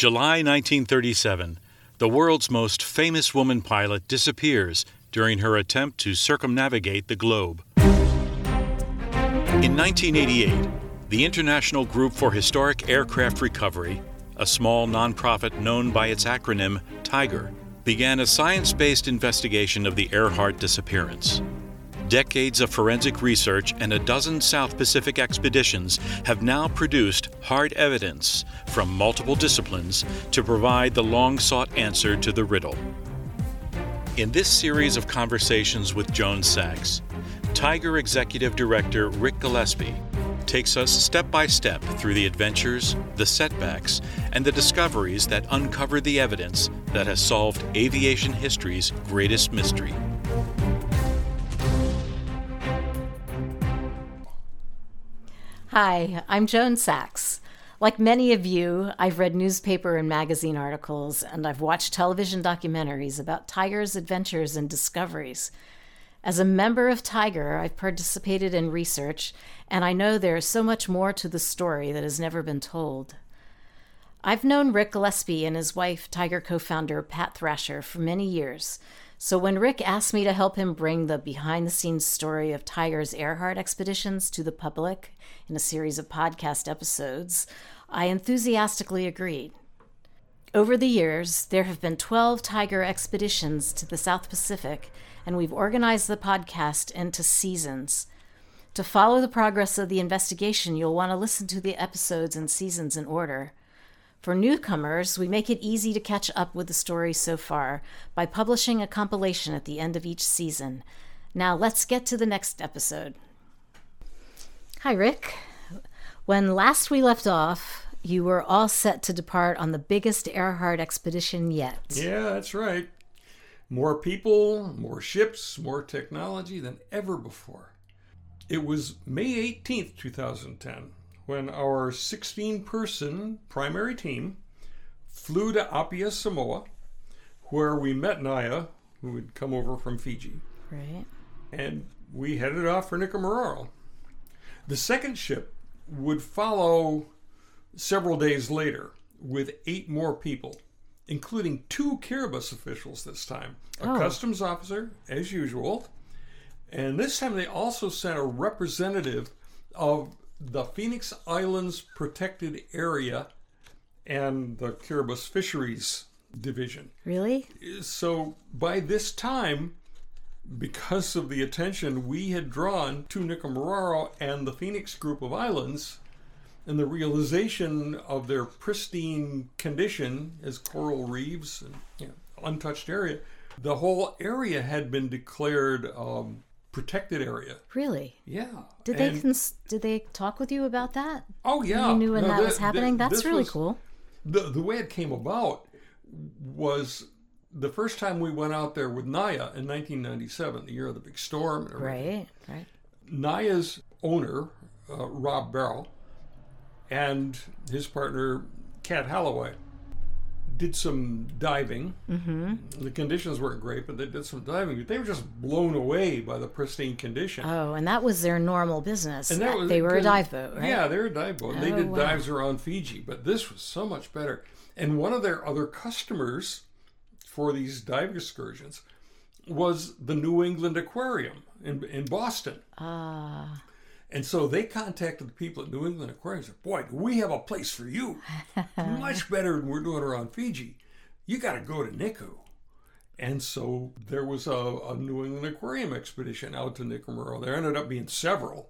July 1937. The world's most famous woman pilot disappears during her attempt to circumnavigate the globe. In 1988, the International Group for Historic Aircraft Recovery, a small nonprofit known by its acronym TIGHAR, began a science based investigation of the Earhart disappearance. Decades of forensic research and a dozen South Pacific expeditions have now produced hard evidence from multiple disciplines to provide the long sought answer to the riddle. In this series of conversations with Joan Sachs, TIGHAR Executive Director Ric Gillespie takes us step by step through the adventures, the setbacks, and the discoveries that uncover the evidence that has solved aviation history's greatest mystery. Hi, I'm Joan Sachs. Like many of you, I've read newspaper and magazine articles, and I've watched television documentaries about TIGHAR's adventures and discoveries. As a member of TIGHAR, I've participated in research, and I know there is so much more to the story that has never been told. I've known Ric Gillespie and his wife, TIGHAR co founder Pat Thrasher, for many years. So when Rick asked me to help him bring the behind the scenes story of TIGHAR's Earhart expeditions to the public in a series of podcast episodes, I enthusiastically agreed. Over the years, there have been 12 TIGHAR expeditions to the South Pacific, and we've organized the podcast into seasons. To follow the progress of the investigation, you'll want to listen to the episodes and seasons in order. For newcomers, we make it easy to catch up with the story so far by publishing a compilation at the end of each season. Now, let's get to the next episode. Hi, Rick. When last we left off, you were all set to depart on the biggest Earhart expedition yet. Yeah, that's right. More people, more ships, more technology than ever before. It was May 18th, 2010, when our 16 person primary team flew to Apia, Samoa, where we met Nai'a, who had come over from Fiji. Right. And we headed off for Nikumaroro. The second ship would follow several days later with eight more people, including two Kiribati officials this time a Oh. customs officer, as usual. And this time they also sent a representative of the Phoenix Islands Protected Area and the Kiribati Fisheries Division. Really? So by this time, because of the attention we had drawn to Nikumaroro and the Phoenix group of islands, and the realization of their pristine condition as coral reefs and you know, untouched area, the whole area had been declared um, protected area. Really? Yeah. Did they cons- did they talk with you about that? Oh yeah. You knew when No, that th- was happening. That's really was- cool. the the way it came about was the first time we went out there with Nai'a in 1997, the year of the big storm. And. Right. Right. Nai'a's owner, uh, Rob Barrow, and his partner, Cat Holloway, did some diving. Mm-hmm. The conditions weren't great, but they did some diving. They were just blown away by the pristine condition. Oh, and that was their normal business. And that was they were a dive boat, right? Yeah, they were a dive boat. they Oh, did wow. dives around Fiji, but this was so much better. And one of their other customers for these dive excursions was the New England Aquarium in, in Boston. Ah. And so they contacted the people at New England Aquarium and said, Boy, we have a place for you. Much better than we're doing around Fiji. You got to go to Niku. And so there was a, a New England Aquarium expedition out to Nikumaroro. There ended up being several.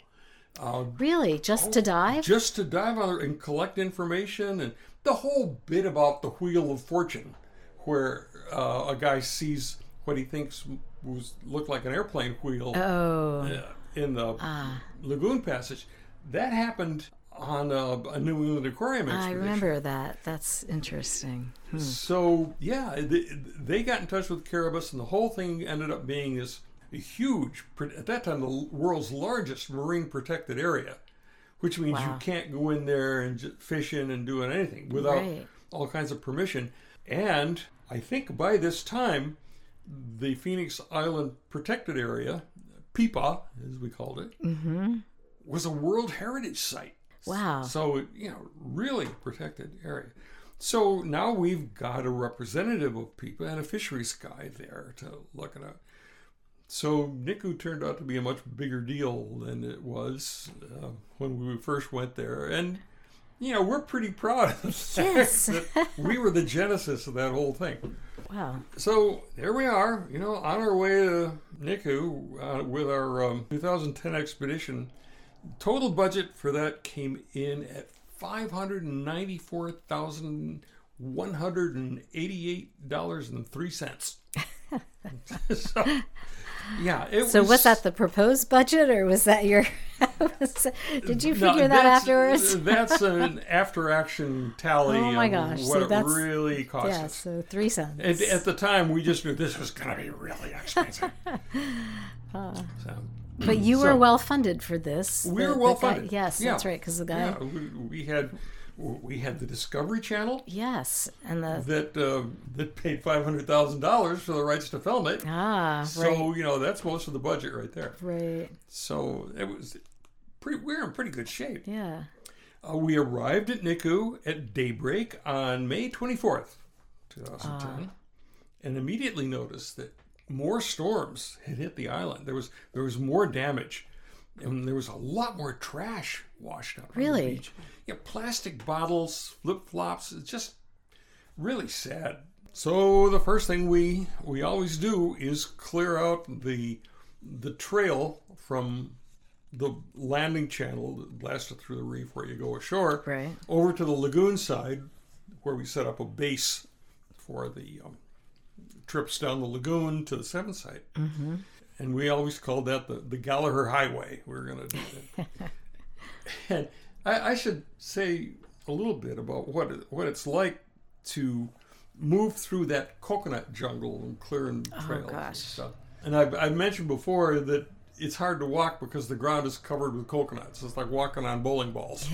really? Just Oh, to dive? Just to dive on and collect information and the whole bit about the Wheel of Fortune, where uh, a guy sees what he thinks was looked like an airplane wheel oh. uh, in the lagoon passage. That happened on a, a New England Aquarium I remember that. That's interesting. So yeah, they, they got in touch with Kiribati, and the whole thing ended up being this huge, at that time, the world's largest marine protected area, which means Wow. you can't go in there and fish in and doing anything without Right. all kinds of permission. And I think by this time, the Phoenix Island protected area, PIPA, as we called it, was a World Heritage Site. Wow. So, you know, really protected area. So now we've got a representative of PIPA and a fisheries guy there to look at it. So Niku turned out to be a much bigger deal than it was uh, when we first went there. And, you know, we're pretty proud of the fact Yes. that we were the genesis of that whole thing. Wow. So there we are, you know, on our way to Niku uh, with our um, 2010 expedition. Total budget for that came in at five hundred and ninety-four thousand one hundred and eighty-eight dollars and three cents. so, yeah, it So was. was that the proposed budget, or was that your? was- did you No, figure that afterwards? Uh, that's an after-action tally. Oh my gosh, What so that's- really cost yeah, us. so three cents. At, at the time, we just knew this was going to be really expensive. so, but you so- were well funded for this. we The- were well guy- funded. yes, Yeah. that's right. Because the guy. yeah, we, we had we had the Discovery Channel Yes, and the that uh, that paid five hundred thousand dollars for the rights to film it. ah So right, you know that's most of the budget right there. right, So it was pretty. We're in pretty good shape. yeah. Uh, we arrived at Niku at daybreak on May 24th, 2010, and immediately noticed that more storms had hit the island. There was there was more damage, and there was a lot more trash washed up on Really? the beach. Yeah, plastic bottles, flip flops. It's just really sad. So the first thing we we always do is clear out the the trail from the landing channel that blasted through the reef where you go ashore Right. over to the lagoon side where we set up a base for the um, trips down the lagoon to the seventh site mm-hmm. And we always called that the, the gallagher highway we were going to do that and I, I should say a little bit about what it, what it's like to move through that coconut jungle and clearing oh, trails and gosh. stuff. And I've, I've mentioned before that it's hard to walk because the ground is covered with coconuts. It's like walking on bowling balls.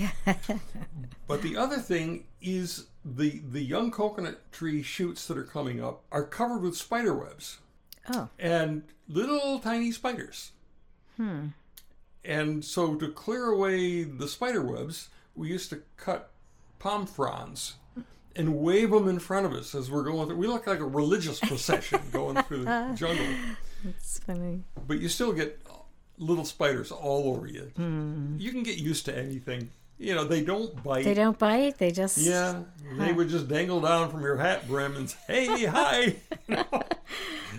but the other thing is the the young coconut tree shoots that are coming up are covered with spider webs Oh, and little tiny spiders. Hmm. And so to clear away the spider webs, we used to cut palm fronds and wave them in front of us as we're going through. We look like a religious procession going through the jungle. it's funny. But you still get little spiders all over you. You can get used to anything. You know, they don't bite. They don't bite. They just Yeah, they would just dangle down from your hat brim and say, "Hey, hi."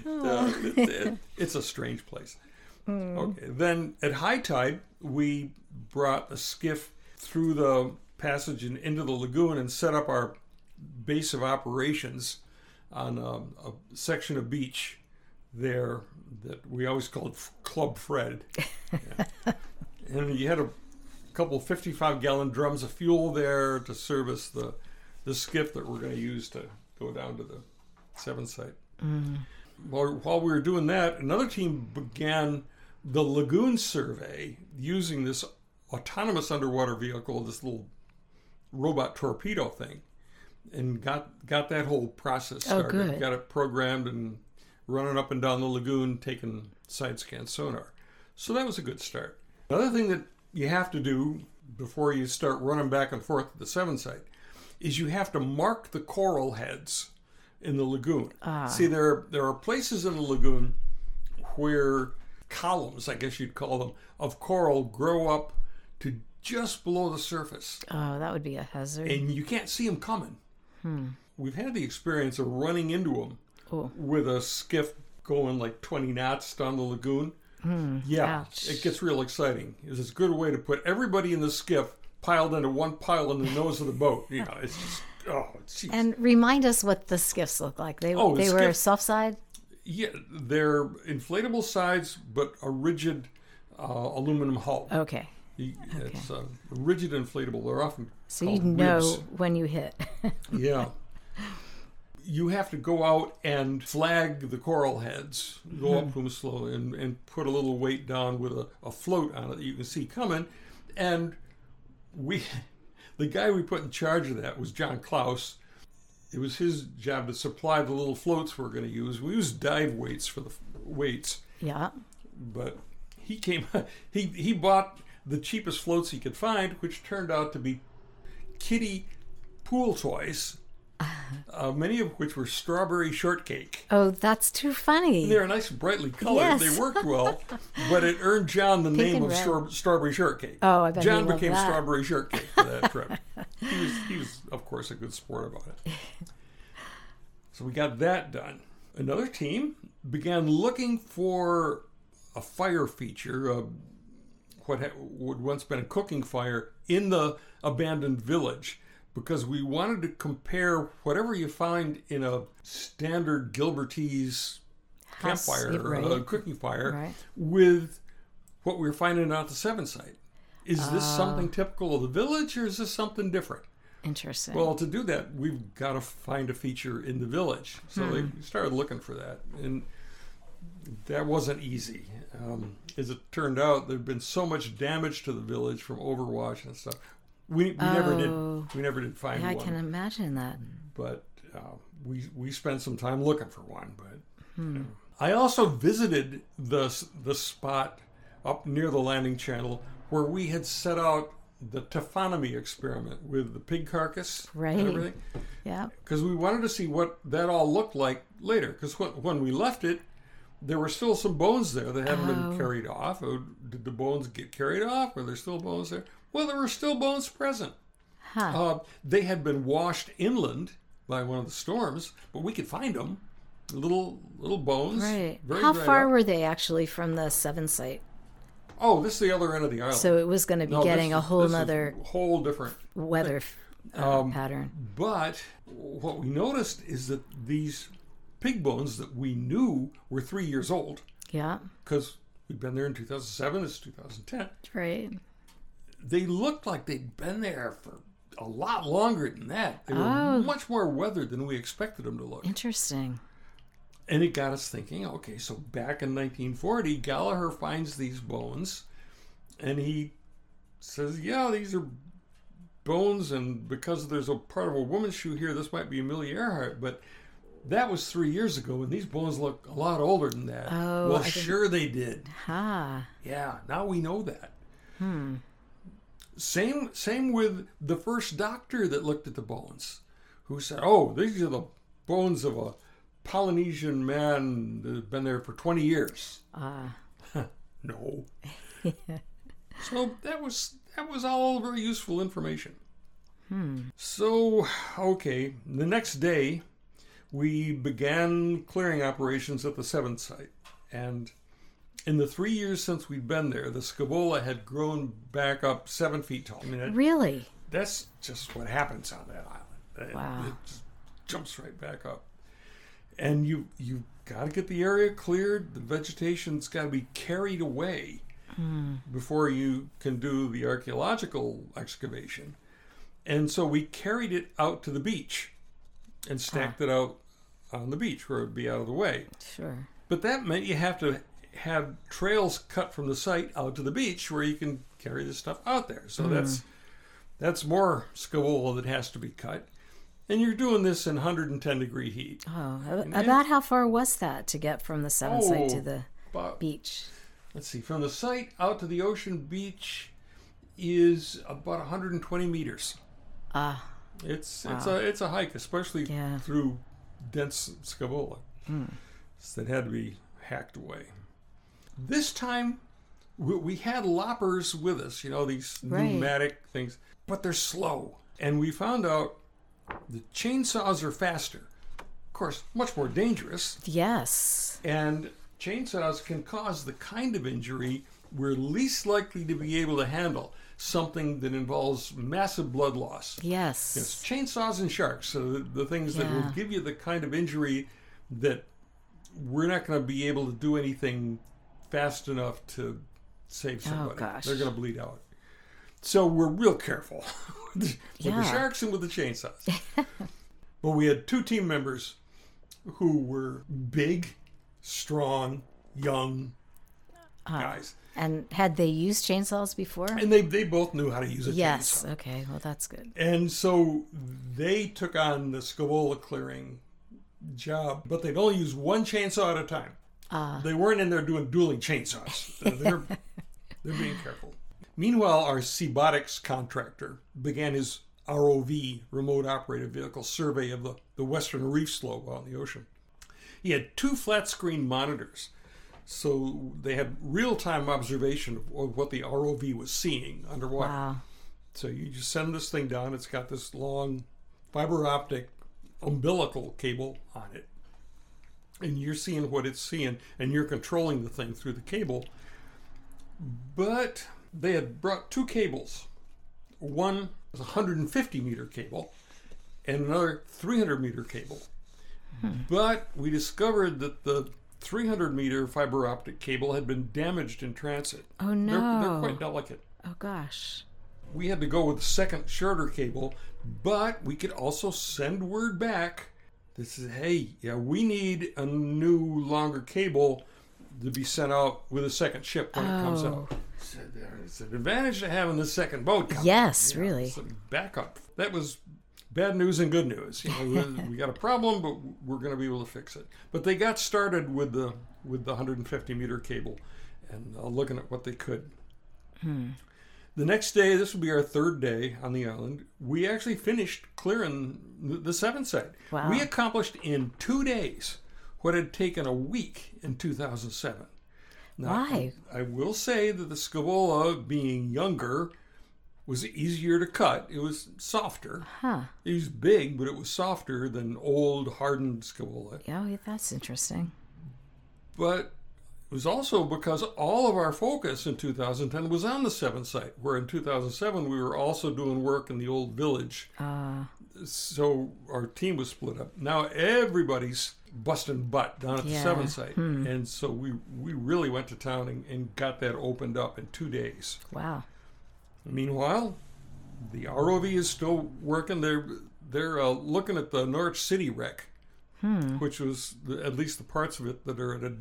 Uh, it- it- it's a strange place. Okay, then at high tide, we brought a skiff through the passage and into the lagoon and set up our base of operations on um, a section of beach there that we always called Club Fred. Yeah. and you had a couple 55 gallon drums of fuel there to service the the skiff that we're going to use to go down to the seventh site. Mm. While, while we were doing that, another team began the lagoon survey using this autonomous underwater vehicle, this little robot torpedo thing, and got got that whole process Oh, started. good. Got it programmed and running up and down the lagoon, taking side scan sonar. So that was a good start. Another thing that you have to do before you start running back and forth to the seven site is you have to mark the coral heads in the lagoon. Ah. See, there there are places in the lagoon where columns, I guess you'd call them, of coral grow up to just below the surface, Oh, that would be a hazard. and you can't see them coming. Hmm. We've had the experience of running into them with a skiff going like 20 knots down the lagoon. Yeah, ouch. it gets real exciting. It's a good way to put everybody in the skiff piled into one pile in the nose of the boat. You know, it's just oh, geez. And remind us what the skiffs look like. They Oh, the they were soft side. Yeah, they're inflatable sides, but a rigid uh, aluminum hull. Okay, You- It's a rigid inflatable. They're often so you know when you hit. Yeah. You have to go out and flag the coral heads, go up to them slowly, and, and put a little weight down with a, a float on it that you can see coming. And we, the guy we put in charge of that was John Clauss. It was his job to supply the little floats we're going to use. We used dive weights for the weights, yeah. but he came, he, he bought the cheapest floats he could find, which turned out to be kitty pool toys uh, many of which were strawberry shortcake. Oh, that's too funny. They're nice, brightly colored. Yes. They worked well, but it earned John the name of red. straw- strawberry shortcake. Oh, I bet John became that. strawberry shortcake for that trip. he was, he was, of course, a good sport about it. So we got that done. Another team began looking for a fire feature, uh, what ha- would once been a cooking fire in the abandoned village, because we wanted to compare whatever you find in a standard Gilbertese House, campfire, right. uh, cooking fire, Right. with what we are finding out at the Seven site. Is this Ah. something typical of the village, or is this something different? Interesting. Well, to do that, we've got to find a feature in the village. So Hmm. they started looking for that, and that wasn't easy. Um, as it turned out, there'd been so much damage to the village from overwash and stuff. We, we never Oh. did. We never did find yeah, I can imagine that. but uh, we we spent some time looking for one. But Hmm. you know. I also visited the the spot up near the landing channel where we had set out the taphonomy experiment with the pig carcass Right. and everything Yeah. because we wanted to see what that all looked like later. Because when, when we left it, there were still some bones there that hadn't Oh. been carried off. Oh, Did the bones get carried off? Were there still bones there? Well, there were still bones present. Huh. Uh, they had been washed inland by one of the storms, but we could find them. Little little bones. right. very How far up. were they actually from the seven site? Oh, this is the other end of the island. So it was going to be No, this getting a whole other whole different weather uh, Um, pattern. But what we noticed is that these pig bones that we knew were three years old, Yeah. because we'd been there in 2007, it's 2010, Right. They looked like they'd been there for a lot longer than that. They were Oh. much more weathered than we expected them to look. Interesting. And it got us thinking okay, so back in 1940, Gallagher finds these bones and he says, yeah, these are bones, and because there's a part of a woman's shoe here, this might be Amelia Earhart, but that was three years ago, and these bones look a lot older than that. Oh, well, I didn't- sure they did. Ha. Yeah, now we know that. Hmm. Same, same with the first doctor that looked at the bones, who said, "Oh, these are the bones of a Polynesian man that had been there for 20 years." Ah. No. so that was that was all very useful information. So okay, the next day we began clearing operations at the seventh site, and in the three years since we'd been there, the scaevola had grown back up seven feet tall. I mean, that- Really? that's just what happens on that island. It- Wow. It, just jumps right back up. And you you've got to get the area cleared. The vegetation's got to be carried away hmm. before you can do the archaeological excavation. And so we carried it out to the beach and stacked it out on the beach where it would be out of the way. Sure. But that meant you have to have trails cut from the site out to the beach where you can carry this stuff out there. So that's that's more scaevola that has to be cut. And you're doing this in 110 degree heat. Oh, a- about how far was that to get from the seven site to Oh. the But beach? let's see, from the site out to the ocean beach is about 120 meters. Ah. It's it's a it's a hike, especially Yeah. through dense scaevola that had to be hacked away. This time, we, we had loppers with us, you know, these Right. pneumatic things, but they're slow. And we found out the chainsaws are faster. Of course, much more dangerous. Yes. And chainsaws can cause the kind of injury we're least likely to be able to handle. Something that involves massive blood loss. Yes. Yes, chainsaws and sharks are the, the things that will give you the kind of injury that we're not going to be able to do anything fast enough to save somebody. Oh, gosh. They're going to bleed out. So we're real careful with the Yeah. sharks and with the chainsaws. but we had two team members who were big, strong, young Uh-huh. guys. And had they used chainsaws before? And they, they both knew how to use a yes. chainsaw. Yes. Okay. Well, that's good. And so they took on the Scaevola clearing job, but they'd only use one chainsaw at a time. Ah. They weren't in there doing dueling chainsaws. They're, they're being careful. Meanwhile, our SeaBotix contractor began his ROV, remote operated vehicle survey of the, the western reef slope on the ocean. He had two flat screen monitors. So they had real time observation of, of what the ROV was seeing underwater. Wow. So you just send this thing down. It's got this long fiber optic umbilical cable on it. And you're seeing what it's seeing, and you're controlling the thing through the cable. But they had brought two cables. One was a 150 meter cable, and another 300 meter cable. Hmm. But we discovered that the 300 meter fiber optic cable had been damaged in transit. Oh They're, they're quite delicate Oh gosh. we had to go with the second shorter cable, but we could also send word back that says, hey, yeah, we need a new longer cable to be sent out with a second ship when it comes out. So there's an advantage to having the second boat come. Yes, Yeah, really. So backup. That was bad news and good news. You know, we- we got a problem, but we're going to be able to fix it. But they got started with the with the 150 meter cable, and uh, looking at what they could. The next day, this will be our third day on the island. We actually finished clearing the, seventh seven side. Wow. We accomplished in two days what had taken a week in 2007. Now, Why? I will say that the scaevola, being younger, was easier to cut. It was softer. Huh. It was big, but it was softer than old hardened scaevola. Oh, yeah, that's interesting. But it was also because all of our focus in 2010 was on the seventh site, where in 2007 we were also doing work in the old village. Uh, So our team was split up. Now everybody's busting butt down at the seventh seven site, and so we we really went to town and, and got that opened up in two days. wow. Meanwhile, the ROV is still working. They're they're uh, looking at the Norwich City wreck, which was the, at least the parts of it that are at a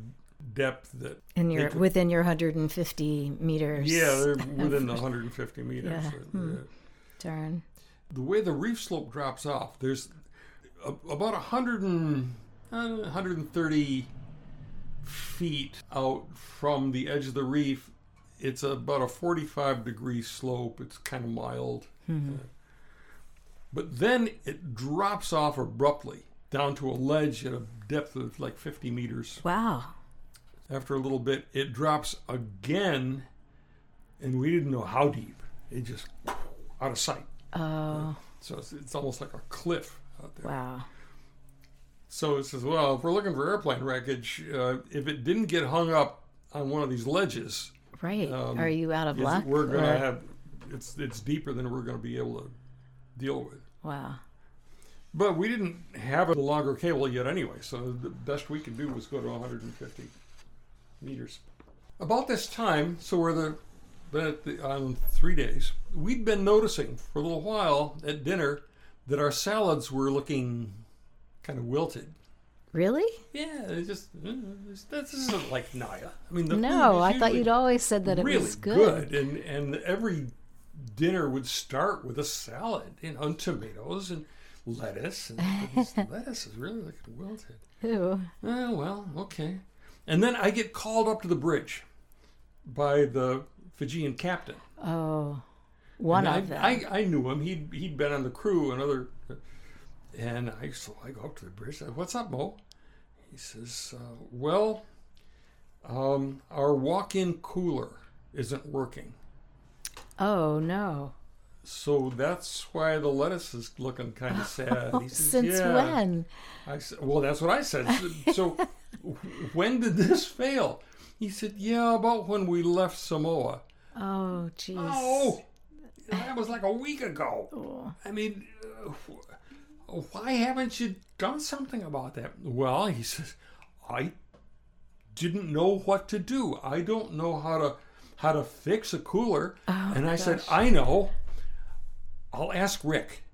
depth that In your they could- within your 150 meters. yeah they're within the 150 meters. Yeah. Uh, Darn. The way the reef slope drops off, there's a, about 100 and, uh, 130 feet out from the edge of the reef. It's about a 45 degree slope. It's kind of mild. Uh, but then it drops off abruptly down to a ledge at a depth of like 50 meters. Wow. After a little bit, it drops again, and we didn't know how deep. It just out of sight. Oh, So it's, it's almost like a cliff out there. wow. So it says, well, if we're looking for airplane wreckage, uh, if it didn't get hung up on one of these ledges, Right. Um, Are you out of luck? we're going to or- have it's it's deeper than we're going to be able to deal with. Wow. But we didn't have a longer cable yet anyway, so the best we could do was go to 150 meters. About this time, so we're the, been at the, on three days, we'd been noticing for a little while at dinner that our salads were looking kind of wilted. Really? Yeah, it's just uh, this isn't like Nai'a. I mean, the No, is I thought you'd always said that it really was good. good, and and every dinner would start with a salad, and know, and tomatoes and lettuce. And lettuce is really looking wilted. Ew. Oh well, okay. And then I get called up to the bridge by the Fijian captain. Oh, one And of them. I, I, I knew him. He'd he'd been on the crew another. And I so I go up to the bridge. I "What's up, Mo?" He says, uh, "Well, um, our walk-in cooler isn't working, oh no. So that's why the lettuce is looking kind of sad." He says, Since "Yeah." when? I said, "Well, that's what I said." So, when did this fail? He said, "Yeah, about when we left Samoa." Oh, jeez. Oh, that was like a week ago. Oh. I mean, uh, why haven't you done something about that? Well, he says, I didn't know what to do. I don't know how to how to fix a cooler. Oh, and I said, I know. I'll ask Rick.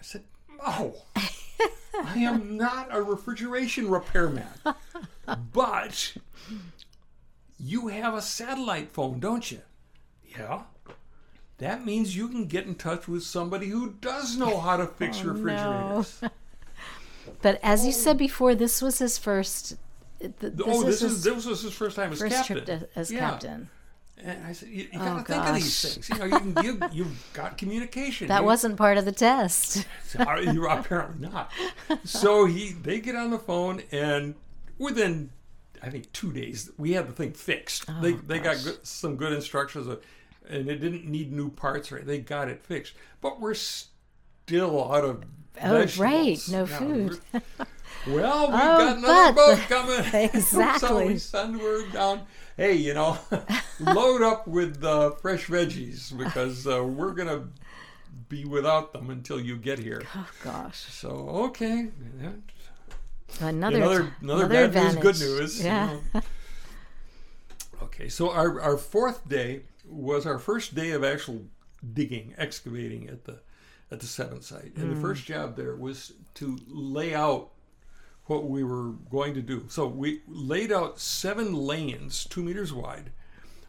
I said, No. I am not a refrigeration repairman. But you have a satellite phone, don't you? Yeah. That means you can get in touch with somebody who does know how to fix Oh, refrigerators. But as you said oh. before, this was his first. th- This oh, is this his is this was his first time as first captain. trip to, as Yeah. captain. And I said, you, you got to Oh, think of these things. You know, you can give, you've got communication. That You- wasn't part of the test. You're apparently not. So he, they get on the phone, and within, I think, two days, we had the thing fixed. they they got good, some good instructions, uh, and it didn't need new parts. Right, they got it fixed. But we're still out of Oh, vegetables. right, no Now, food. Well, we've Oh, got another boat coming. so Exactly. we send word down. Hey, you know, load up with uh, fresh veggies because uh, we're gonna be without them until you get here. Oh gosh. So okay, yeah. Another another another, another bad news, good advantage. news. you Yeah. know. okay, so our our fourth day was our first day of actual digging, excavating at the at the seventh site, and Hmm. the first job there was to lay out what we were going to do. So we laid out seven lanes, two meters wide,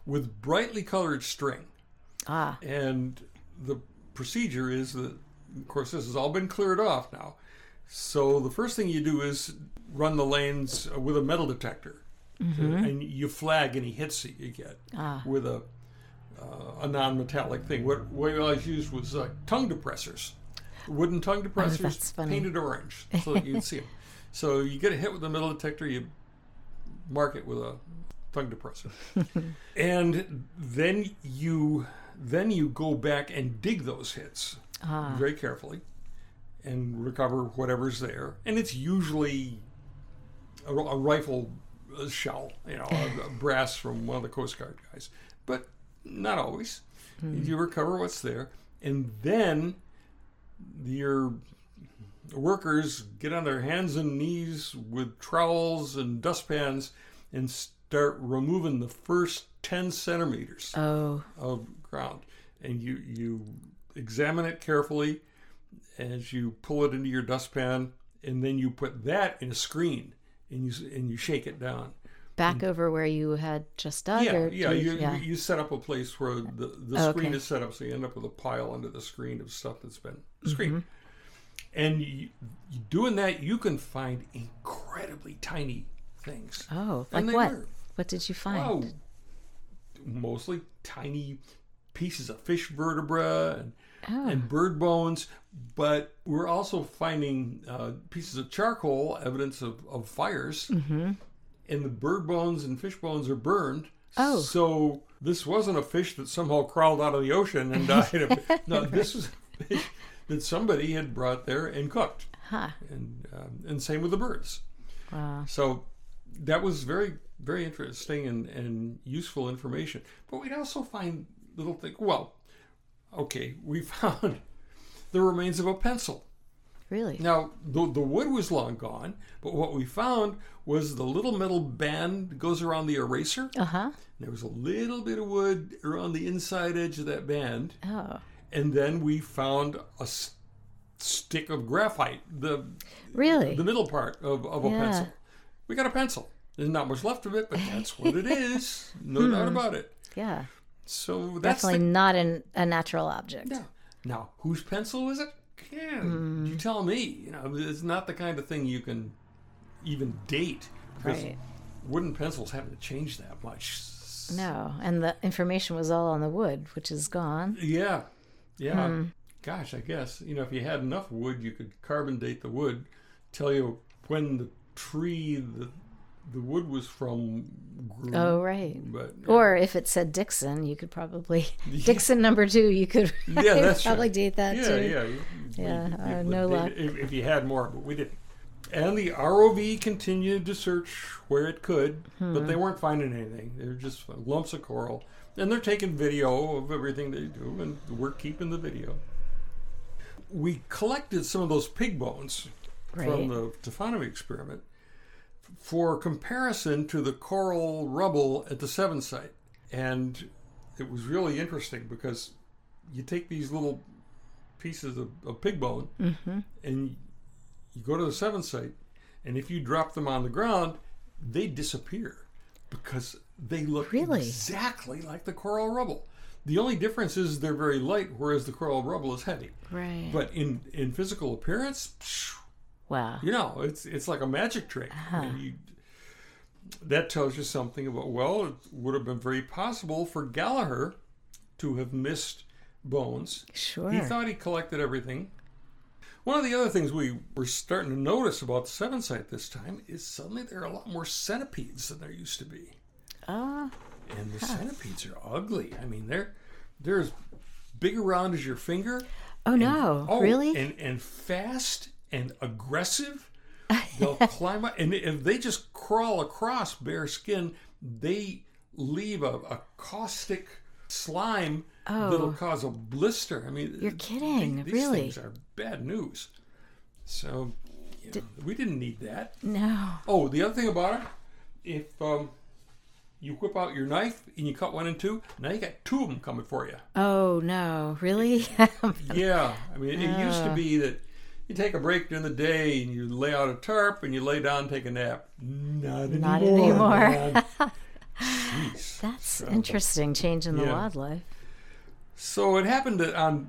with brightly colored string. Ah, And the procedure is that, of course, this has all been cleared off now. So the first thing you do is run the lanes with a metal detector, and you flag any hits that you get Ah. with a uh, a non-metallic thing. What what we always used was uh, tongue depressors, wooden tongue depressors that's funny. painted orange so that you'd see them. So you get a hit with a metal detector, you mark it with a tongue depressor, and then you then you go back and dig those hits ah, very carefully and recover whatever's there. And it's usually a, a rifle uh, shell, you know, a, a brass from one of the Coast Guard guys, but not always. You recover what's there, and then your workers get on their hands and knees with trowels and dustpans and start removing the first 10 centimeters oh, of ground and you you examine it carefully as you pull it into your dustpan and then you put that in a screen and you and you shake it down back over where you had just dug, yeah or yeah you, yeah. you set up a place where the, the Oh, screen okay. is set up so you end up with a pile under the screen of stuff that's been screened Mm-hmm. And you, doing that you can find incredibly tiny things oh, like what? What did you Oh, find? mostly tiny pieces of fish vertebra and, Oh, and bird bones, but we're also finding uh, pieces of charcoal, evidence of, of fires, Mm-hmm. and the bird bones and fish bones are burned. Oh. So this wasn't a fish that somehow crawled out of the ocean and died. of, no, this was a fish that somebody had brought there and cooked. huh. And, um, and same with the birds. Wow. So that was very, very interesting and, and useful information. But we'd also find little things. Well, okay, we found the remains of a pencil. Really? Now, the, the wood was long gone, but what we found was the little metal band that goes around the eraser. Uh huh. There was a little bit of wood around the inside edge of that band. Oh, And then we found a s- stick of graphite, the really? the middle part of, of a Yeah. pencil. We got a pencil. There's not much left of it, but that's what it is. No doubt about it. yeah. So that's Definitely the, not an, a natural object. yeah. Now, whose pencil was it? Yeah, Hmm. you tell me. You know, it's not the kind of thing you can even date because Right. wooden pencils haven't changed that much. No, and the information was all on the wood, which is gone. Yeah, yeah. Hmm. Gosh, I guess you know if you had enough wood, you could carbon date the wood, tell you when the tree the the wood was from. Grew, Oh, right. but Or if it said Dixon, you could probably Dixon number two. You could yeah, that's probably right. date that yeah, too. yeah, you- Yeah, you- uh, no luck. If, if you had more, but we didn't. And the ROV continued to search where it could, but Hmm. they weren't finding anything. They were just lumps of coral. And they're taking video of everything they do, and we're keeping the video. We collected some of those pig bones Right. from the taphonomy experiment for comparison to the coral rubble at the Seven site. And it was really interesting because you take these little pieces of, of pig bone Mm-hmm. and you go to the Seven site, and if you drop them on the ground, they disappear because they look Really? exactly like the coral rubble. The only difference is they're very light, whereas the coral rubble is heavy. Right. But in, in physical appearance, wow. you know, it's it's like a magic trick. Uh-huh. You- that tells you something about, well, it would have been very possible for Gallagher to have missed bones. Sure. He thought he collected everything. One of the other things we were starting to notice about the seven site this time is suddenly there are a lot more centipedes than there used to be. Ah, And the centipedes are ugly. I mean, they're they're as big around as your finger. oh no, Oh, really? And and fast and aggressive. They'll climb up, and if they just crawl across bare skin, they leave a, a caustic slime that'll cause a blister. I mean, Oh. You're kidding, these really? things are bad news. So you know, we didn't need that. no. Oh, the other thing about it, if um, you whip out your knife and you cut one in two, now you got two of them coming for you. Oh no, really? Yeah, I mean, it used Ah. to be that you take a break during the day and you lay out a tarp and you lay down and take a nap. Not, Not anymore. anymore. man. Jeez. That's interesting. Change in the Yeah. wildlife. So it happened that on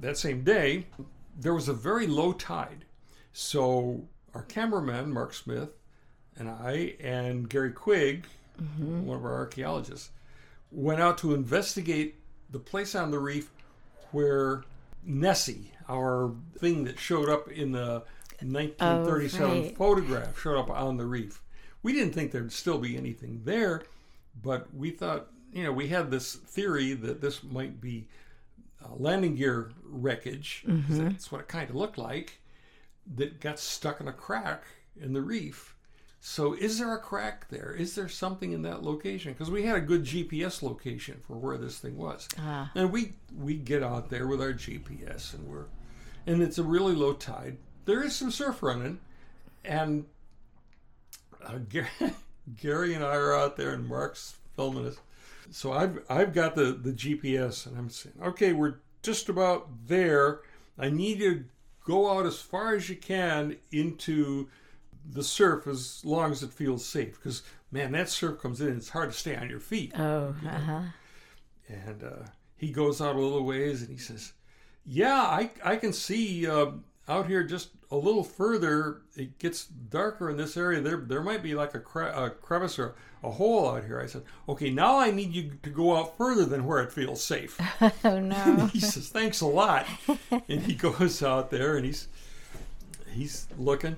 that same day, there was a very low tide. So our cameraman, Mark Smith, and I, and Gary Quigg, one of our archaeologists, went out to investigate the place on the reef where Nessie, our thing that showed up in the 1937 Oh, right. photograph, showed up on the reef. We didn't think there'd still be anything there, but we thought, you know, we had this theory that this might be uh, landing gear wreckage. 'cause That's what it kind of looked like. That got stuck in a crack in the reef. So, is there a crack there? Is there something in that location? Because we had a good GPS location for where this thing was, Ah. and we we get out there with our GPS, and we're and it's a really low tide. There is some surf running, and uh, Gary, Gary and I are out there, and Mark's filming us. So I've I've got the the GPS, and I'm saying, okay, we're just about there. I need you to go out as far as you can into the surf as long as it feels safe. Because man, that surf comes in, it's hard to stay on your feet. Oh, uh huh. And uh, he goes out a little ways, and he says, "Yeah, I I can see uh, out here just a little further. It gets darker in this area. There there might be like a, cre- a crevice or a hole out here." I said, "Okay, now I need you to go out further than where it feels safe." Oh no. he says, "Thanks a lot," and he goes out there and he's he's looking,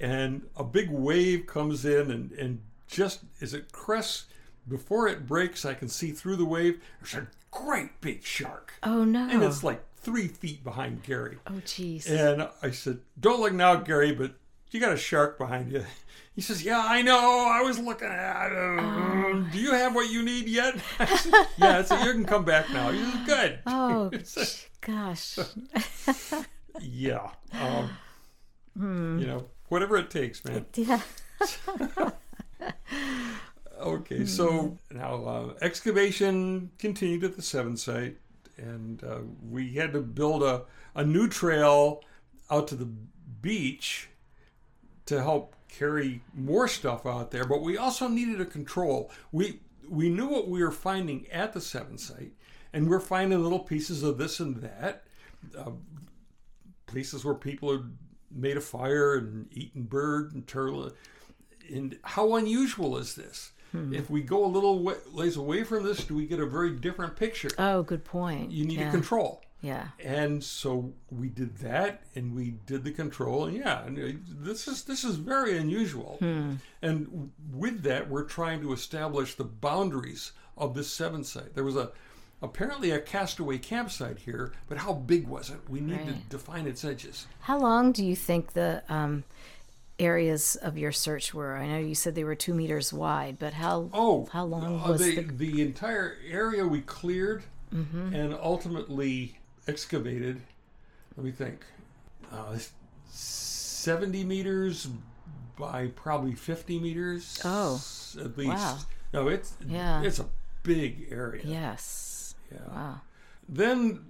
and a big wave comes in, and and just as it crests, before it breaks, I can see through the wave. There's a great big shark, Oh no. and it's like three feet behind Gary. oh jeez. And I said, "Don't look now, Gary, but you got a shark behind you." He says, "Yeah, I know. I was looking at it. Do you have what you need yet?" Said, yeah, so you can come back now. He said, "Good." Oh gosh. Yeah. Um, You know, whatever it takes, man. Yeah. Okay, so now uh, excavation continued at the Seven site, and uh, we had to build a, a new trail out to the beach to help carry more stuff out there. But we also needed a control. We we knew what we were finding at the Seven site, and we're finding little pieces of this and that, uh, places where people had made a fire and eaten bird and turtle. And how unusual is this? If we go a little wa- ways away from this, do we get a very different picture? Oh, good point. You need yeah. a control. Yeah. And so we did that, and we did the control, and yeah, and uh, this is this is very unusual. And with that, we're trying to establish the boundaries of this seven site. There was a apparently a castaway campsite here, but how big was it? We need to define its edges. How long do you think the um, areas of your search were? I know you said they were two meters wide, but how Oh, how long uh, was the, the? the entire area we cleared and ultimately excavated? Let me think. Uh, Seventy meters by probably fifty meters. Oh, at least. wow. No, it's Yeah. it's a big area. Yes. Yeah. Wow. Then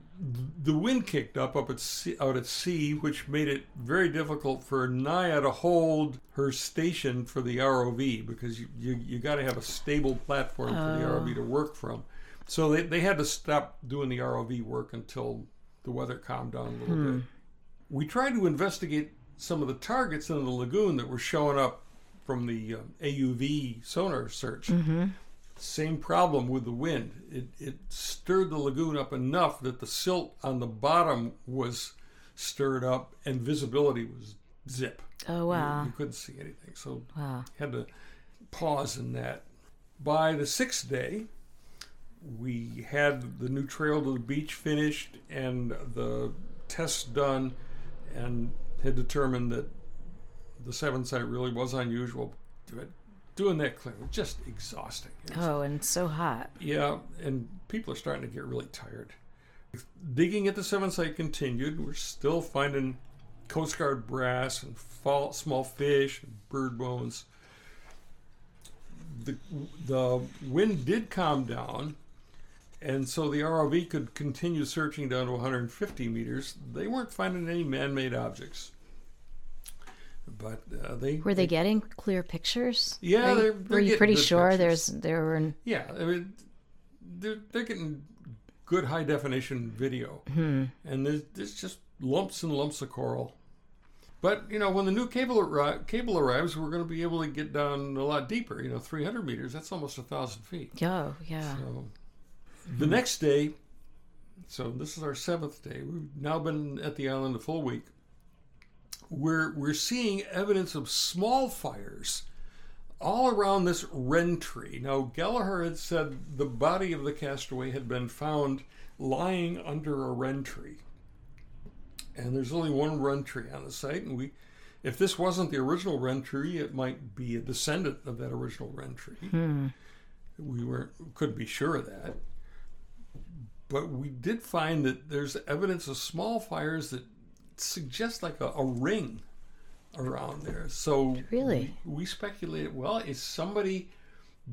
the wind kicked up up at sea, out at sea, which made it very difficult for Nai'a to hold her station for the ROV because you you, you got to have a stable platform for the ROV to work from. So they, they had to stop doing the ROV work until the weather calmed down a little bit. We tried to investigate some of the targets in the lagoon that were showing up from the uh, AUV sonar search. Mm-hmm. Same problem with the wind. It, it stirred the lagoon up enough that the silt on the bottom was stirred up and visibility was zip. Oh wow. You, couldn't see anything. So Wow. had to pause in that. By the sixth day, we had the new trail to the beach finished and the tests done, and had determined that the seventh site really was unusual. Doing that clear was just exhausting. Oh, and so hot. yeah, and people are starting to get really tired. Digging at the seventh site continued. We're still finding Coast Guard brass and fall, small fish and bird bones. The, the wind did calm down, and so the ROV could continue searching down to 150 meters. They weren't finding any man made objects. But uh, they Were they getting clear pictures? Yeah, Were, they're- you- they're were you pretty sure pictures. there's there were? Yeah, I mean, they're, they're getting good high definition video, Hmm. and there's, there's just lumps and lumps of coral. But you know, when the new cable arri- cable arrives, we're going to be able to get down a lot deeper. You know, 300 meters. That's almost a thousand feet. Oh, yeah. So the next day, so this is our seventh day. We've now been at the island a full week. We're we're seeing evidence of small fires all around this ren tree. Now Gallagher had said the body of the castaway had been found lying under a ren tree, and there's only one ren tree on the site. And we, if this wasn't the original ren tree, it might be a descendant of that original ren tree hmm. we weren't couldn't be sure of that. But we did find that there's evidence of small fires that suggest like a, a ring around there. So Really? we, we speculated, well, is somebody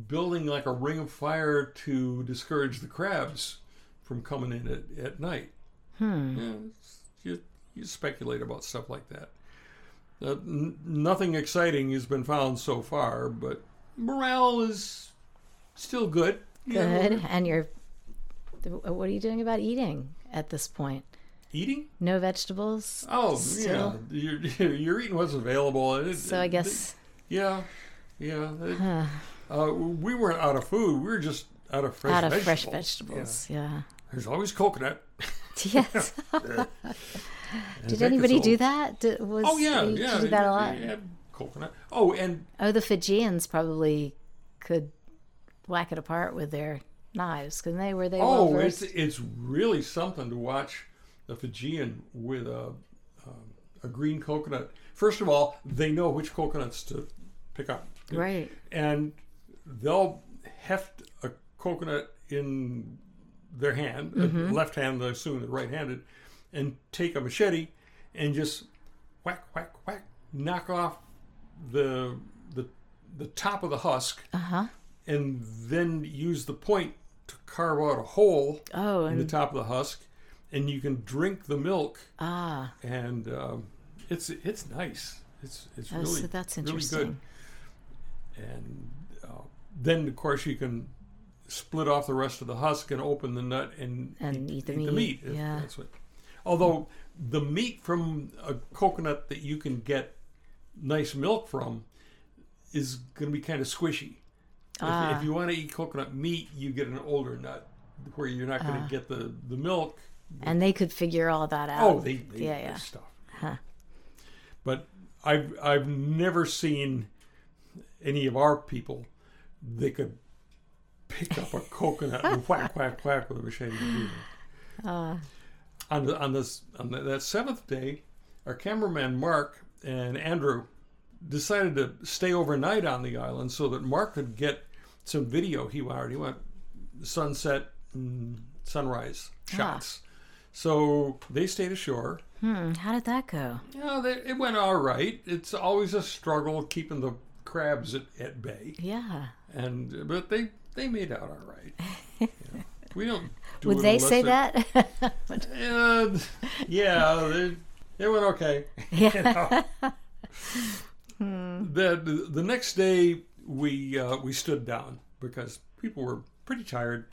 building like a ring of fire to discourage the crabs from coming in at, at night? Hmm. Yeah, you, you speculate about stuff like that. Uh, n- nothing exciting has been found so far, but morale is still good. Good. And you're. What are you doing about eating at this point? Eating? No vegetables. Oh, Still? yeah. You're, you're eating what's available. It- So I it- guess. Yeah, yeah. it- Huh. uh, we weren't out of food. We were just out of fresh out of vegetables. fresh vegetables. Yeah. Yeah. There's always coconut. Yes. Did anybody do that? Did, was, Oh yeah, did yeah. you do that a lot? yeah, coconut. Oh, and Oh, the Fijians probably could whack it apart with their knives, couldn't they? Were they well Oh, it's it's really something to watch a Fijian with a um, a green coconut. First of all, they know which coconuts to pick up, Right. and they'll heft a coconut in their hand, uh, left hand, I assume they're right-handed, and take a machete and just whack, whack, whack, knock off the the the top of the husk, Uh huh. and then use the point to carve out a hole Oh, in the top of the husk, and you can drink the milk, ah, and um, it's it's nice. It's it's oh, really so that's really good. And uh, then of course you can split off the rest of the husk and open the nut and And eat the the meat, yeah. that's what. Although the meat from a coconut that you can get nice milk from is going to be kind of squishy. If, Ah. if you want to eat coconut meat, you get an older nut where you're not going to Ah. get the, the milk. And they could figure all that out. Oh, they, they yeah, yeah, stuff. Huh. But I've I've never seen any of our people that could pick up a coconut and whack whack whack with a machete. Uh, on the, on this on the, that seventh day, our cameraman Mark and Andrew decided to stay overnight on the island so that Mark could get some video he wanted. He want sunset and sunrise shots. So they stayed ashore. hmm, how did that go? You know, they, it went all right. It's always a struggle keeping the crabs at, at bay, Yeah. and but they they made out all right. Yeah. We don't. Do Would it they say that? Uh, yeah, they, they went okay. yeah. The, the next day we uh, we stood down because people were pretty tired.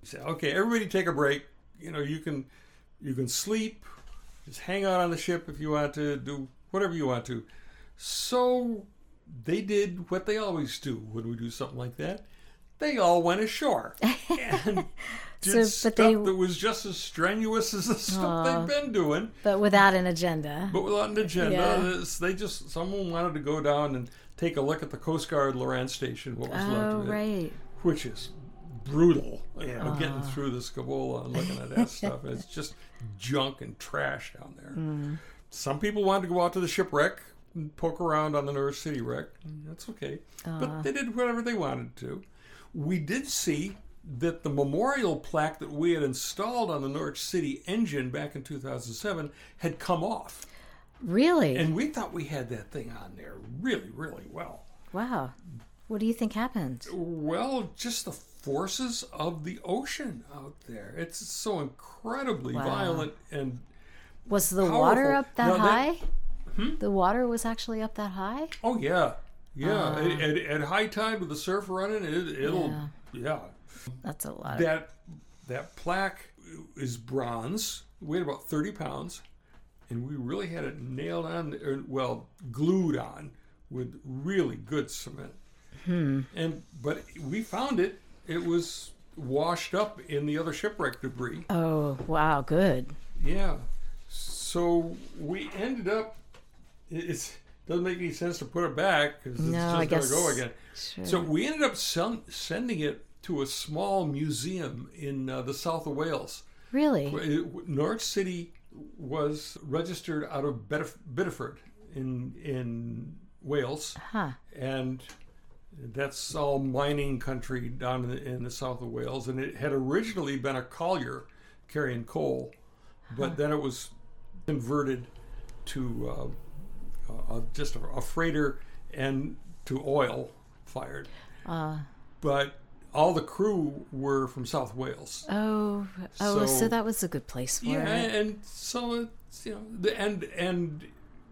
We said, "Okay, everybody, take a break. You know, you can you can sleep, just hang out on the ship if you want to, do whatever you want to." So they did what they always do when we do something like that. They all went ashore and did So, but stuff they- that was just as strenuous as the stuff they've been doing, But without an agenda. but without an agenda. Yeah. They just someone wanted to go down and take a look at the Coast Guard Loran Station, what was left Oh, of it, right. which is brutal. You know, getting through the Scaevola and looking at that stuff. It's just junk and trash down there. Mm. Some people wanted to go out to the shipwreck and poke around on the Norwich City wreck. That's okay. But uh. they did whatever they wanted to. We did see that the memorial plaque that we had installed on the Norwich City engine back in 2007 had come off. Really? And we thought we had that thing on there really, really well. wow. What do you think happened? Well, just the forces of the ocean out there. It's so incredibly Wow. violent and Was the Powerful. water up that Now that- high? Hmm? The water was actually up that high? oh yeah, yeah. Ah. at, at, at high tide with the surf running, it, it'll yeah. That's a lot. That that plaque is bronze. Weighed about thirty pounds, and we really had it nailed on, or, well, glued on with really good cement. Hmm. And but we found it. It was washed up in the other shipwreck debris. oh, wow. Good. Yeah. So we ended up. it- doesn't make any sense to put it back because it's No, just going to go again. Sure. So we ended up sel- sending it to a small museum in uh, the south of Wales. really? It- Norwich City was registered out of Bedif- Bideford in in Wales, Huh. and that's all mining country down in the, in the south of Wales. And it had originally been a collier carrying coal, but then it was converted to uh, uh, just a, a freighter and to oil fired. Uh, But all the crew were from South Wales. oh, oh, so, So- that was a good place for Yeah, it. and so it's you know the and and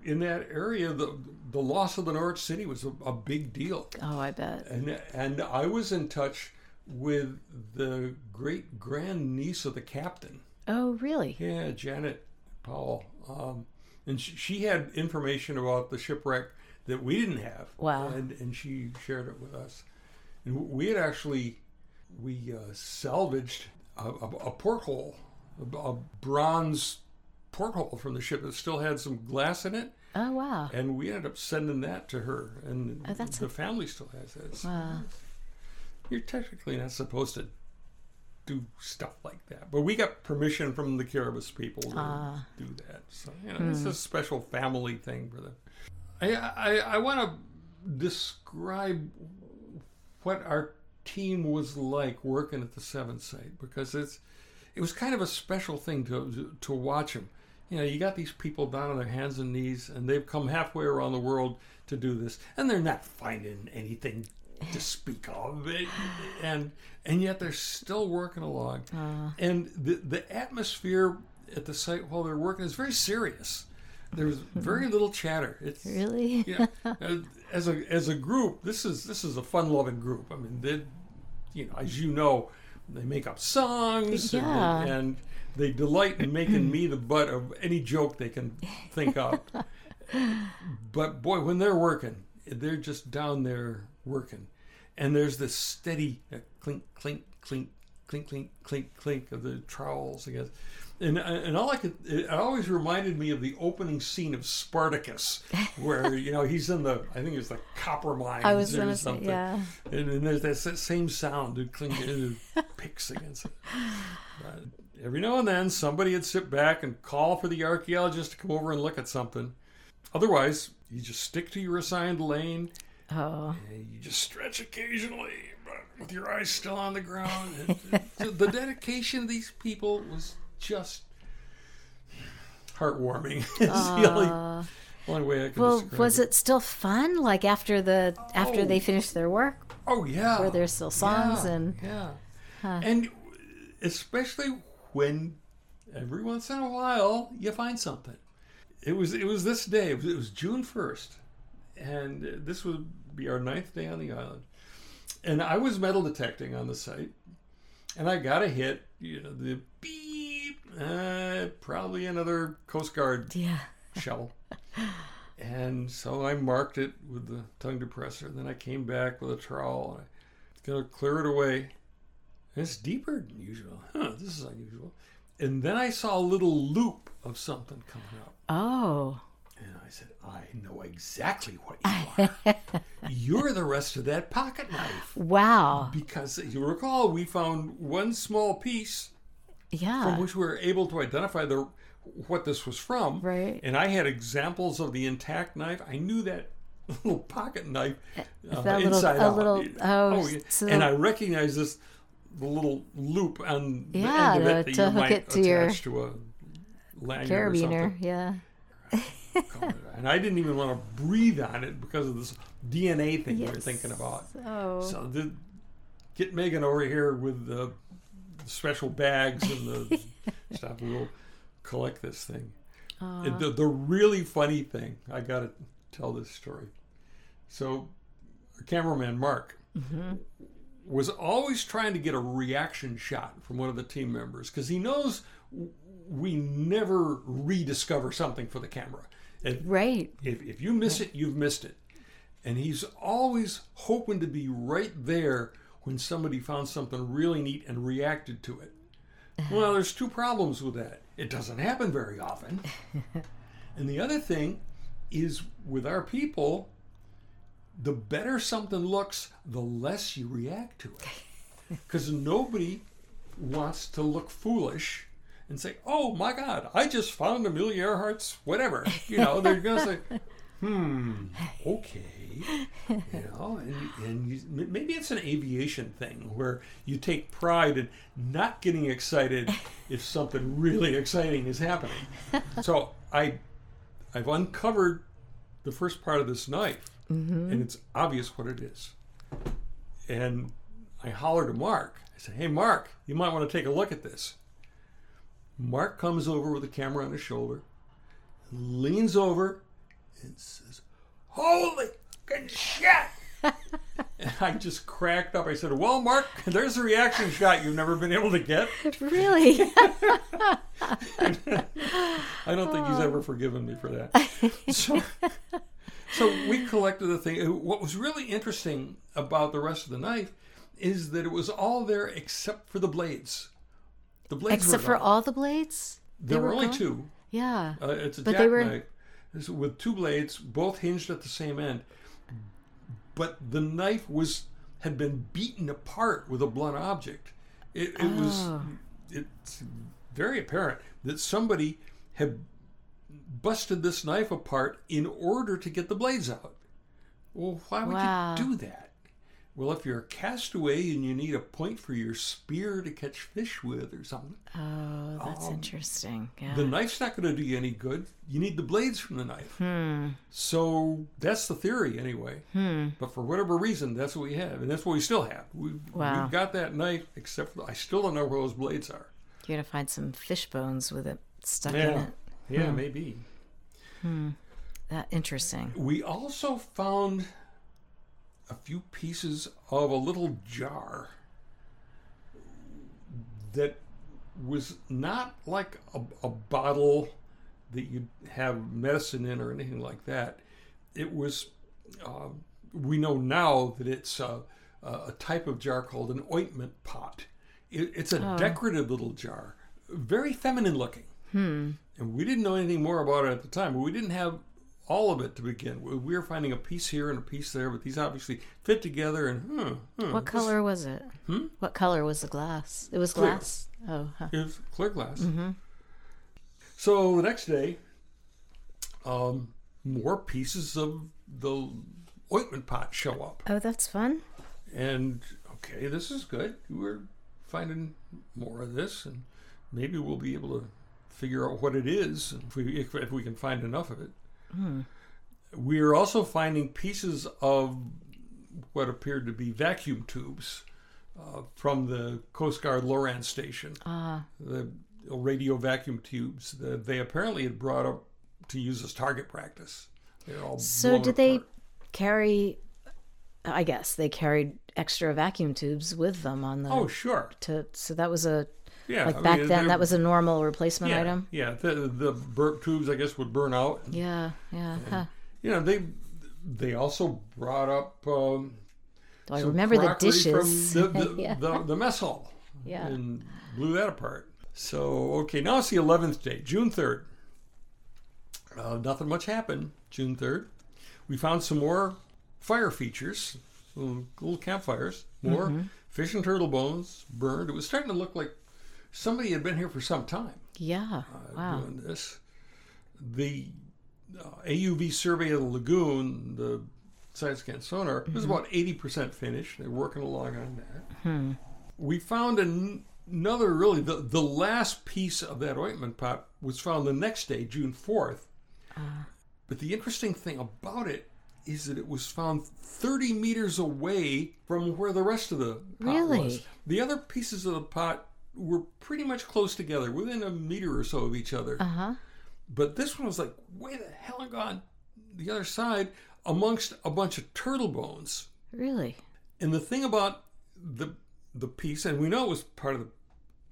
in that area the the loss of the Norwich City was a, a big deal. Oh, I bet. And and I was in touch with the great grand niece of the captain. Oh, really? Yeah, Janet Powell. Um, and she, she had information about the shipwreck that we didn't have. Wow. And and she shared it with us. And we had actually we uh, salvaged a, a, a porthole, a, a bronze porthole from the ship that still had some glass in it. Oh, wow. And we ended up sending that to her, and Oh, that's the a- family still has it. Wow. You're technically not supposed to do stuff like that, but we got permission from the Kiribati people to Ah. do that. So you know, it's Hmm. a special family thing for them. I I, I want to describe what our team was like working at the Seven site because it's it was kind of a special thing to to watch them. You know, you got these people down on their hands and knees, and they've come halfway around the world to do this, and they're not finding anything to speak of, and and yet they're still working along. And the the atmosphere at the site while they're working is very serious. There's very little chatter. It's Really? yeah. Uh, As a as a group, this is this is a fun loving group. I mean, they, you know, as you know, they make up songs and- Yeah. and, they delight in making me the butt of any joke they can think of. but boy, when they're working, they're just down there working, and there's this steady uh, clink clink clink clink clink clink clink of the trowels, I guess. And, and all I could, it always reminded me of the opening scene of Spartacus, where you know he's in the, I think it's the copper mines I was or to say, something, yeah. and, and there's that same sound that clink it picks against it. But every now and then, somebody would sit back and call for the archaeologist to come over and look at something. Otherwise, you just stick to your assigned lane. Oh, you just stretch occasionally, but with your eyes still on the ground. The dedication of these people was just heartwarming. It's the only, uh. only way I can well, was it. it still fun? Like after the after Oh. they finished their work, Oh yeah. were there still songs yeah, and yeah, and especially when every once in a while you find something. It was it was this day. It was, it was June first, and this would be our ninth day on the island. And I was metal detecting on the site, and I got a hit. You know the beep. Uh, probably another Coast Guard yeah, shell. And so I marked it with the tongue depressor. Then I came back with a trowel and I gonna clear it away. It's deeper than usual. Huh, this is unusual. And then I saw a little loop of something coming up. Oh. And I said, I know exactly what you are. You're the rest of that pocket knife. Wow. Because you recall, we found one small piece Yeah. from which we were able to identify the what this was from. Right. And I had examples of the intact knife. I knew that little pocket knife uh, little- inside a out. little- oh, yeah. so- and I recognized this the little loop on the Yeah, end of to- it that to you hook might it to your attach to a lanyard or Carabiner. something. Yeah. And I didn't even want to breathe on it because of this DNA thing we were Yes. thinking about. Oh. So the, get Megan over here with the special bags and the stuff. We'll collect this thing. And the, the really funny thing, I got to tell this story. So, cameraman Mark mm-hmm. Was always trying to get a reaction shot from one of the team members because he knows we never rediscover something for the camera. If, Right. if, if you miss it, you've missed it. And he's always hoping to be right there when somebody found something really neat and reacted to it. Well, there's two problems with that. It doesn't happen very often. and the other thing is with our people, the better something looks, the less you react to it. Because nobody wants to look foolish and say, "Oh my God, I just found Amelia Earhart's whatever." You know, they're gonna say, "Hmm, okay," you know, and, and you, maybe it's an aviation thing where you take pride in not getting excited if something really exciting is happening. So I, I've uncovered the first part of this knife, Mm-hmm. and it's obvious what it is. And I holler to Mark. I said, "Hey, Mark, you might want to take a look at this." Mark comes over with a camera on his shoulder, leans over, and says, "Holy shit!" and I just cracked up. I said, "Well, Mark, there's a reaction shot you've never been able to get." Really? I don't think he's ever forgiven me for that. So, so we collected the thing. What was really interesting about the rest of the knife is that it was all there except for the blades. The blades Except for all the blades? There They were were only gone? two. Yeah. Uh, it's a But they were- with two blades, both hinged at the same end. But the knife was had been beaten apart with a blunt object. It, it was Oh. it's very apparent that somebody had busted this knife apart in order to get the blades out. Well, why would Wow. you do that? Well, if you're a castaway and you need a point for your spear to catch fish with or something, Oh, that's interesting. Yeah. the knife's not going to do you any good. You need the blades from the knife. Hmm. So that's the theory, anyway. Hmm. But for whatever reason, that's what we have, and that's what we still have. We, Wow. We've got that knife, except for, I still don't know where those blades are. You're going to find some fish bones with it stuck in it. Yeah, hmm. maybe. Hmm. That interesting. We also found a few pieces of a little jar that was not like a, a bottle that you'd have medicine in or anything like that. It was, uh, we know now that it's a, a type of jar called an ointment pot. It, it's a oh. decorative little jar, very feminine looking. Hmm. And we didn't know anything more about it at the time, we didn't have all of it to begin with. We were finding a piece here and a piece there, but these obviously fit together. And hmm, hmm, What color was it? What color was the glass? It was Clear. glass. Oh, huh. it was clear glass. So the next day, um, more pieces of the ointment pot show up, oh, that's fun. and okay, this is good. We're finding more of this, and maybe we'll be able to figure out what it is if we if, if we can find enough of it. We are also finding pieces of what appeared to be vacuum tubes uh, from the Coast Guard Loran station. Ah, The radio vacuum tubes that they apparently had brought up to use as target practice. They're all so did they carry? I guess they carried extra vacuum tubes with them on the. Oh, sure. To so that was a Yeah. like I back mean, then that was a normal replacement yeah, item. Yeah, the the burp tubes I guess would burn out, Yeah, yeah. Huh. you know they they also brought up. Um, Do I remember the dishes? the, the, Yeah. the, the mess hall yeah. and blew that apart. So, okay, now it's the 11th day, June 3rd. Uh, nothing much happened, June 3rd. We found some more fire features, little, little campfires, more Mm-hmm. fish and turtle bones burned. It was starting to look like somebody had been here for some time Yeah. Uh, wow. doing this. The uh, AUV survey of the lagoon, the side scan sonar, was mm-hmm. about 80% finished. They're working along on that. Hmm. We found an, another, really, the, the last piece of that ointment pot was found the next day, June 4th. Ah. But the interesting thing about it is that it was found 30 meters away from where the rest of the pot Really? was. The other pieces of the pot were pretty much close together, within a meter or so of each other. Uh huh. But this one was like way the hell and gone the other side amongst a bunch of turtle bones. Really? And the thing about the the piece, and we know it was part of the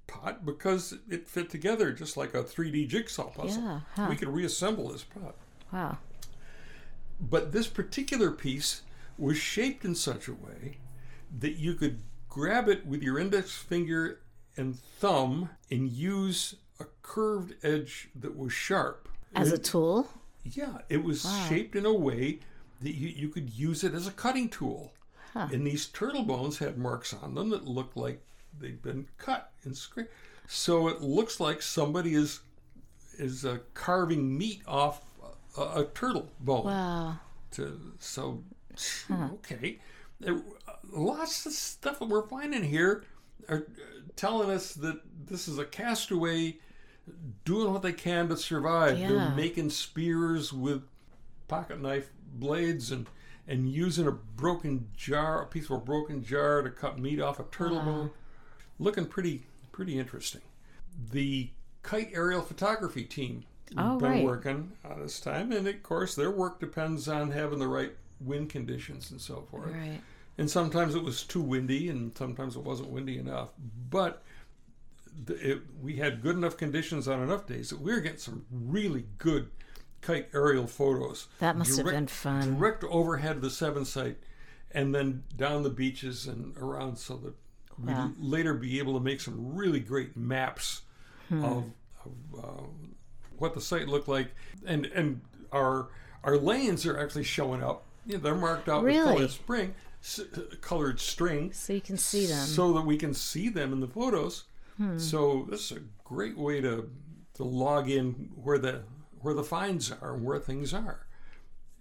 pot because it fit together just like a 3D jigsaw puzzle. Yeah, huh. We could reassemble this pot. Wow. But this particular piece was shaped in such a way that you could grab it with your index finger and thumb and use a curved edge that was sharp. As a tool? yeah, it was Wow. shaped in a way that you, you could use it as a cutting tool. Huh. And these turtle bones had marks on them that looked like they'd been cut and scraped. So it looks like somebody is is uh, carving meat off a, a turtle bone. Wow. To, so okay, There- lots of stuff that we're finding here are uh, telling us that this is a castaway doing what they can to survive. Yeah. They're making spears with pocket knife blades and and using a broken jar, a piece of a broken jar to cut meat off a turtle bone. Looking pretty pretty interesting. The kite aerial photography team Oh, been right. working on this time, and of course their work depends on having the right wind conditions and so forth. Right. And sometimes it was too windy, and sometimes it wasn't windy enough. But it, we had good enough conditions on enough days that we were getting some really good kite aerial photos. That must have been fun. Direct overhead of the seven site, and then down the beaches and around, so that we'd later be able to make some really great maps Hmm. of, of uh, what the site looked like, and and our our lanes are actually showing up. You know, they're marked out Really? with colored spring, s- colored string, So you can see them. so that we can see them in the photos. Hmm. So this is a great way to to log in where the where the finds are and where things are.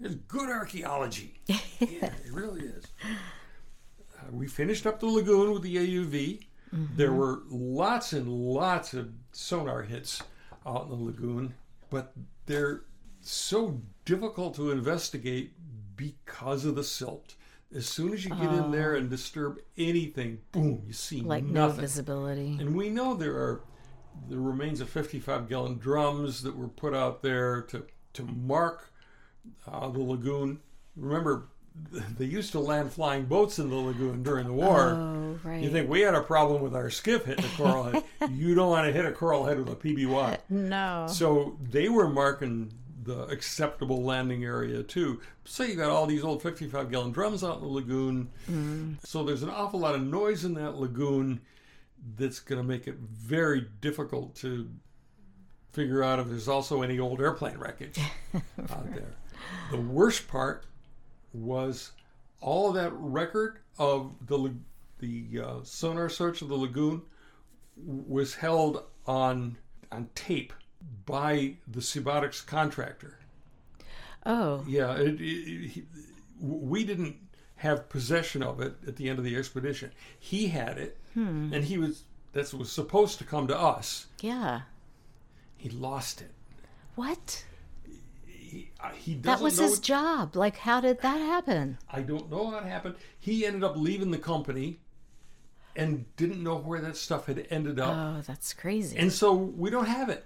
It's good archaeology. yeah, it really is. Uh, we finished up the lagoon with the AUV. There were lots and lots of sonar hits out in the lagoon, but they're so difficult to investigate because of the silt. As soon as you get in there and disturb anything, boom, you see like no nothing. visibility. And we know there are the remains of 55 gallon drums that were put out there to, to mark uh, the lagoon. Remember, they used to land flying boats in the lagoon during the war. Oh, right. You think we had a problem with our skiff hitting a coral head. you don't want to hit a coral head with a PBY. no. So they were marking the acceptable landing area too. So you got all these old 55 gallon drums out in the lagoon. So there's an awful lot of noise in that lagoon that's going to make it very difficult to figure out if there's also any old airplane wreckage out there. The worst part was all that record of the the uh, sonar search of the lagoon was held on on tape by the SeaBotix contractor. Oh, Yeah, it, it, he, we didn't have possession of it at the end of the expedition. He had it, hmm. and he was that was supposed to come to us. yeah. He lost it. What? He, he That was his it- job. Like, how did that happen? I don't know how it happened. He ended up leaving the company and didn't know where that stuff had ended up. Oh, that's crazy. and so we don't have it.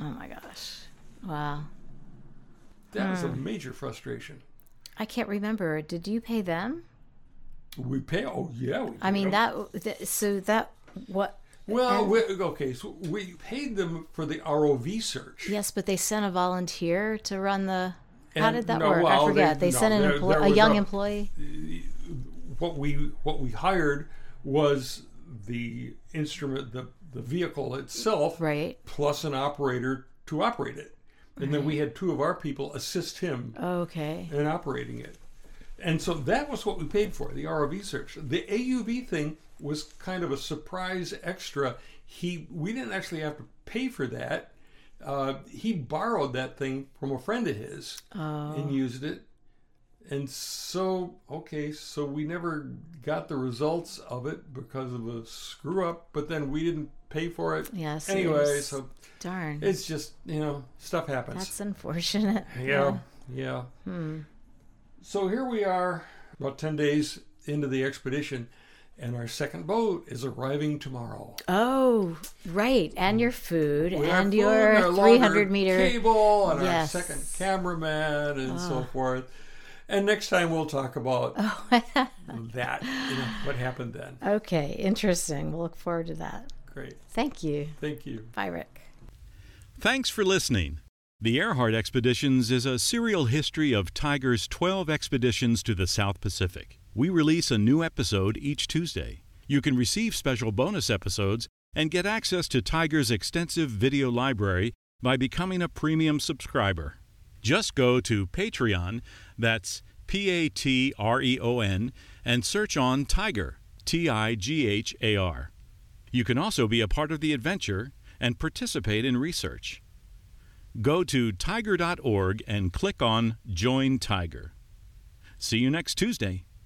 Oh my gosh. Wow. That was a Hmm. major frustration. I can't remember. Did you pay them? We pay. Oh yeah. We I mean, them. that, so that, what? Well, we, okay. So we paid them for the ROV search, Yes, but they sent a volunteer to run the. How And, did that no, work? well, I forget. They, no, sent an there- emplo- there a young employee. What we what we hired was the instrument, the the vehicle itself, Right. plus an operator to operate it, and then we had two of our people assist him Okay. in operating it. And so that was what we paid for, the ROV search. The AUV thing was kind of a surprise extra. He we didn't actually have to pay for that. Uh, he borrowed that thing from a friend of his and used it. And so, okay, so we never got the results of it because of a screw up, but then we didn't pay for it. Yes. Anyway, so darn. it's just, you know, stuff happens. That's unfortunate. Yeah, yeah. Hmm. So here we are, about 10 days into the expedition, and our second boat is arriving tomorrow. Oh, right. And hmm. your food our and your and 300 meter. cable and Yes. our second cameraman and so ah. forth. And next time we'll talk about Oh. that, you know, what happened then. okay. Interesting. We'll look forward to that. Great. Thank you. Thank you. Bye, Ric. Thanks for listening. The Earhart Expeditions is a serial history of TIGHAR's 12 expeditions to the South Pacific. We release a new episode each Tuesday. You can receive special bonus episodes and get access to TIGHAR's extensive video library by becoming a premium subscriber. Just go to Patreon, that's P A T R E O N, and search on TIGHAR, T I G H A R. You can also be a part of the adventure and participate in research. Go to tighar.org and click on Join TIGHAR. See you next Tuesday.